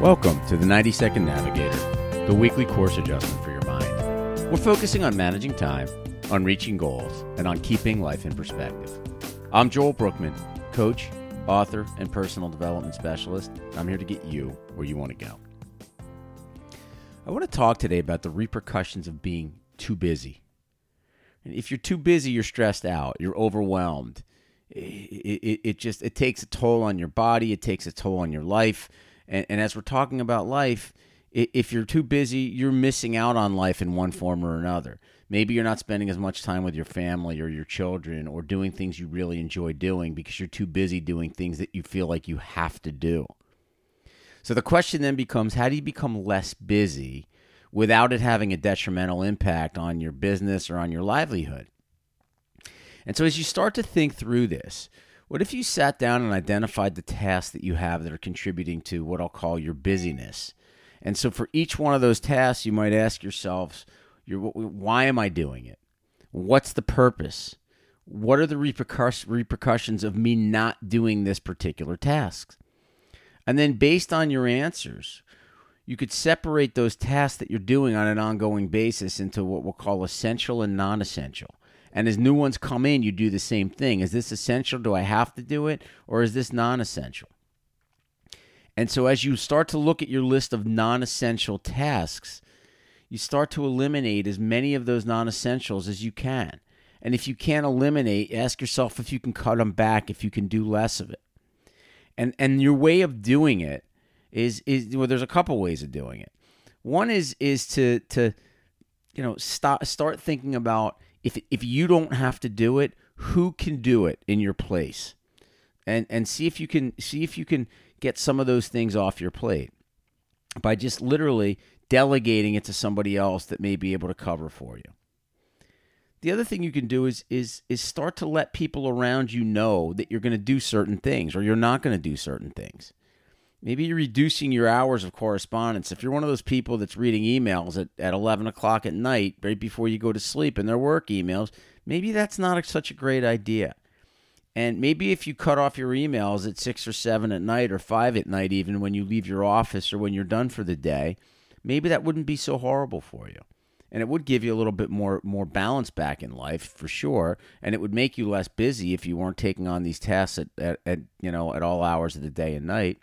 Welcome to the 90 Second Navigator, the weekly course adjustment for your mind. We're focusing on managing time, on reaching goals, and on keeping life in perspective. I'm Joel Brookman, coach, author, and personal development specialist. I'm here to get you where you want to go. I want to talk today about the repercussions of being too busy. And if you're too busy, you're stressed out, you're overwhelmed. It, it, it just it takes a toll on your body, it takes a toll on your life and, and as we're talking about life, if you're too busy, you're missing out on life in one form or another. Maybe you're not spending as much time with your family or your children or doing things you really enjoy doing because you're too busy doing things that you feel like you have to do. So the question then becomes how do you become less busy without it having a detrimental impact on your business or on your livelihood? And so as you start to think through this, what if you sat down and identified the tasks that you have that are contributing to what I'll call your busyness? And so for each one of those tasks, you might ask yourselves, why am I doing it? What's the purpose? What are the repercussions of me not doing this particular task? And then based on your answers, you could separate those tasks that you're doing on an ongoing basis into what we'll call essential and non essential. And as new ones come in, you do the same thing. Is this essential? Do I have to do it? Or is this non essential? And so as you start to look at your list of non essential tasks, you start to eliminate as many of those non essentials as you can. And if you can't eliminate, ask yourself if you can cut them back, if you can do less of it. And and your way of doing it is is well, there's a couple ways of doing it. One is is to to you know start start thinking about if if you don't have to do it, who can do it in your place? And and see if you can see if you can get some of those things off your plate by just literally delegating it to somebody else that may be able to cover for you. The other thing you can do is is is start to let people around you know that you're going to do certain things or you're not going to do certain things. Maybe you're reducing your hours of correspondence. If you're one of those people that's reading emails at, at 11 o'clock at night, right before you go to sleep, and they're work emails, maybe that's not a, such a great idea. And maybe if you cut off your emails at 6 or 7 at night or 5 at night, even when you leave your office or when you're done for the day, maybe that wouldn't be so horrible for you. And it would give you a little bit more more balance back in life for sure. And it would make you less busy if you weren't taking on these tasks at, at, at you know at all hours of the day and night.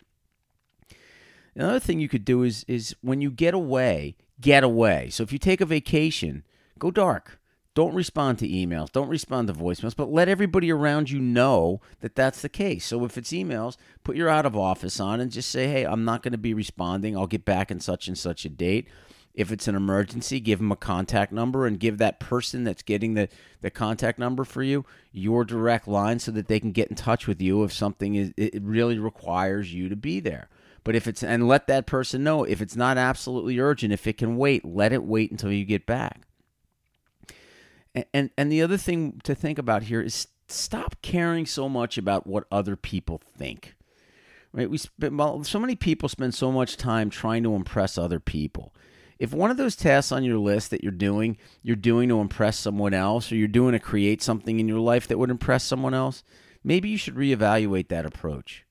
Another thing you could do is is when you get away, get away. So if you take a vacation, go dark. Don't respond to emails. Don't respond to voicemails, but let everybody around you know that that's the case. So if it's emails, put your out of office on and just say, "Hey, I'm not going to be responding. I'll get back in such and such a date." If it's an emergency, give them a contact number and give that person that's getting the, the contact number for you your direct line so that they can get in touch with you if something is it really requires you to be there. But if it's and let that person know if it's not absolutely urgent, if it can wait, let it wait until you get back. And and, and the other thing to think about here is stop caring so much about what other people think. Right? We spend, well, so many people spend so much time trying to impress other people. If one of those tasks on your list that you're doing, you're doing to impress someone else, or you're doing to create something in your life that would impress someone else, maybe you should reevaluate that approach.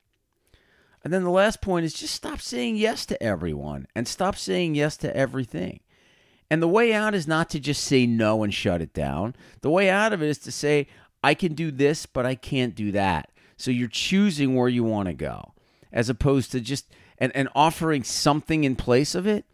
And then the last point is just stop saying yes to everyone and stop saying yes to everything. And the way out is not to just say no and shut it down. The way out of it is to say, I can do this, but I can't do that. So you're choosing where you want to go as opposed to just and, and offering something in place of it.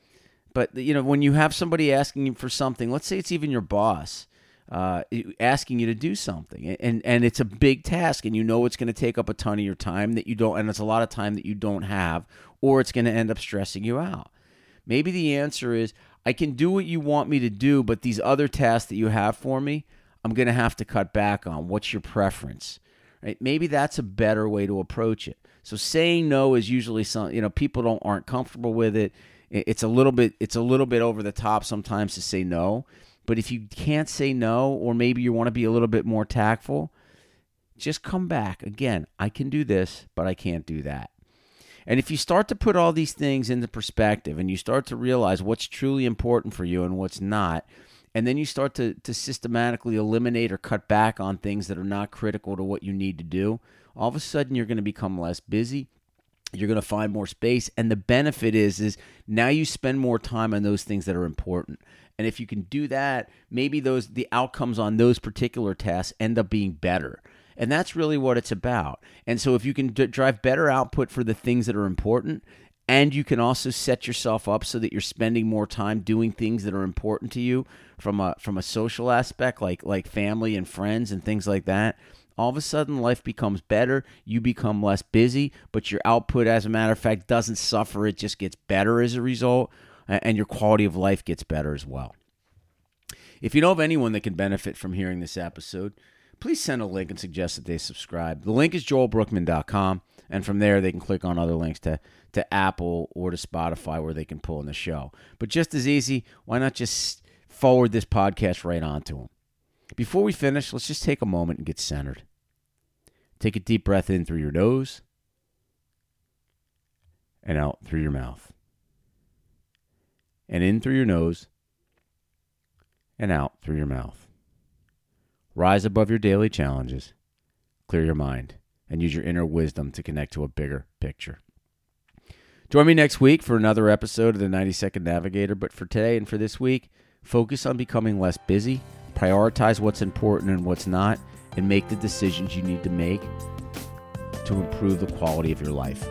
But you know, when you have somebody asking you for something, let's say it's even your boss, uh, asking you to do something, and and it's a big task, and you know it's going to take up a ton of your time that you don't, and it's a lot of time that you don't have, or it's going to end up stressing you out. Maybe the answer is I can do what you want me to do, but these other tasks that you have for me, I'm going to have to cut back on. What's your preference? Right? Maybe that's a better way to approach it. So saying no is usually some, you know, people don't aren't comfortable with it. It's a little bit it's a little bit over the top sometimes to say no. But if you can't say no, or maybe you want to be a little bit more tactful, just come back. Again, I can do this, but I can't do that. And if you start to put all these things into perspective and you start to realize what's truly important for you and what's not, and then you start to, to systematically eliminate or cut back on things that are not critical to what you need to do, all of a sudden you're going to become less busy you're going to find more space and the benefit is is now you spend more time on those things that are important. And if you can do that maybe those the outcomes on those particular tasks end up being better. And that's really what it's about. And so if you can d- drive better output for the things that are important and you can also set yourself up so that you're spending more time doing things that are important to you from a from a social aspect like like family and friends and things like that all of a sudden life becomes better you become less busy but your output as a matter of fact doesn't suffer it just gets better as a result and your quality of life gets better as well. If you know of anyone that can benefit from hearing this episode please send a link and suggest that they subscribe. The link is joelbrookman.com and from there they can click on other links to, to apple or to spotify where they can pull in the show. But just as easy why not just forward this podcast right on to them before we finish let's just take a moment and get centered Take a deep breath in through your nose and out through your mouth. And in through your nose and out through your mouth. Rise above your daily challenges, clear your mind, and use your inner wisdom to connect to a bigger picture. Join me next week for another episode of the 90 Second Navigator. But for today and for this week, focus on becoming less busy, prioritize what's important and what's not, and make the decisions you need to make to improve the quality of your life.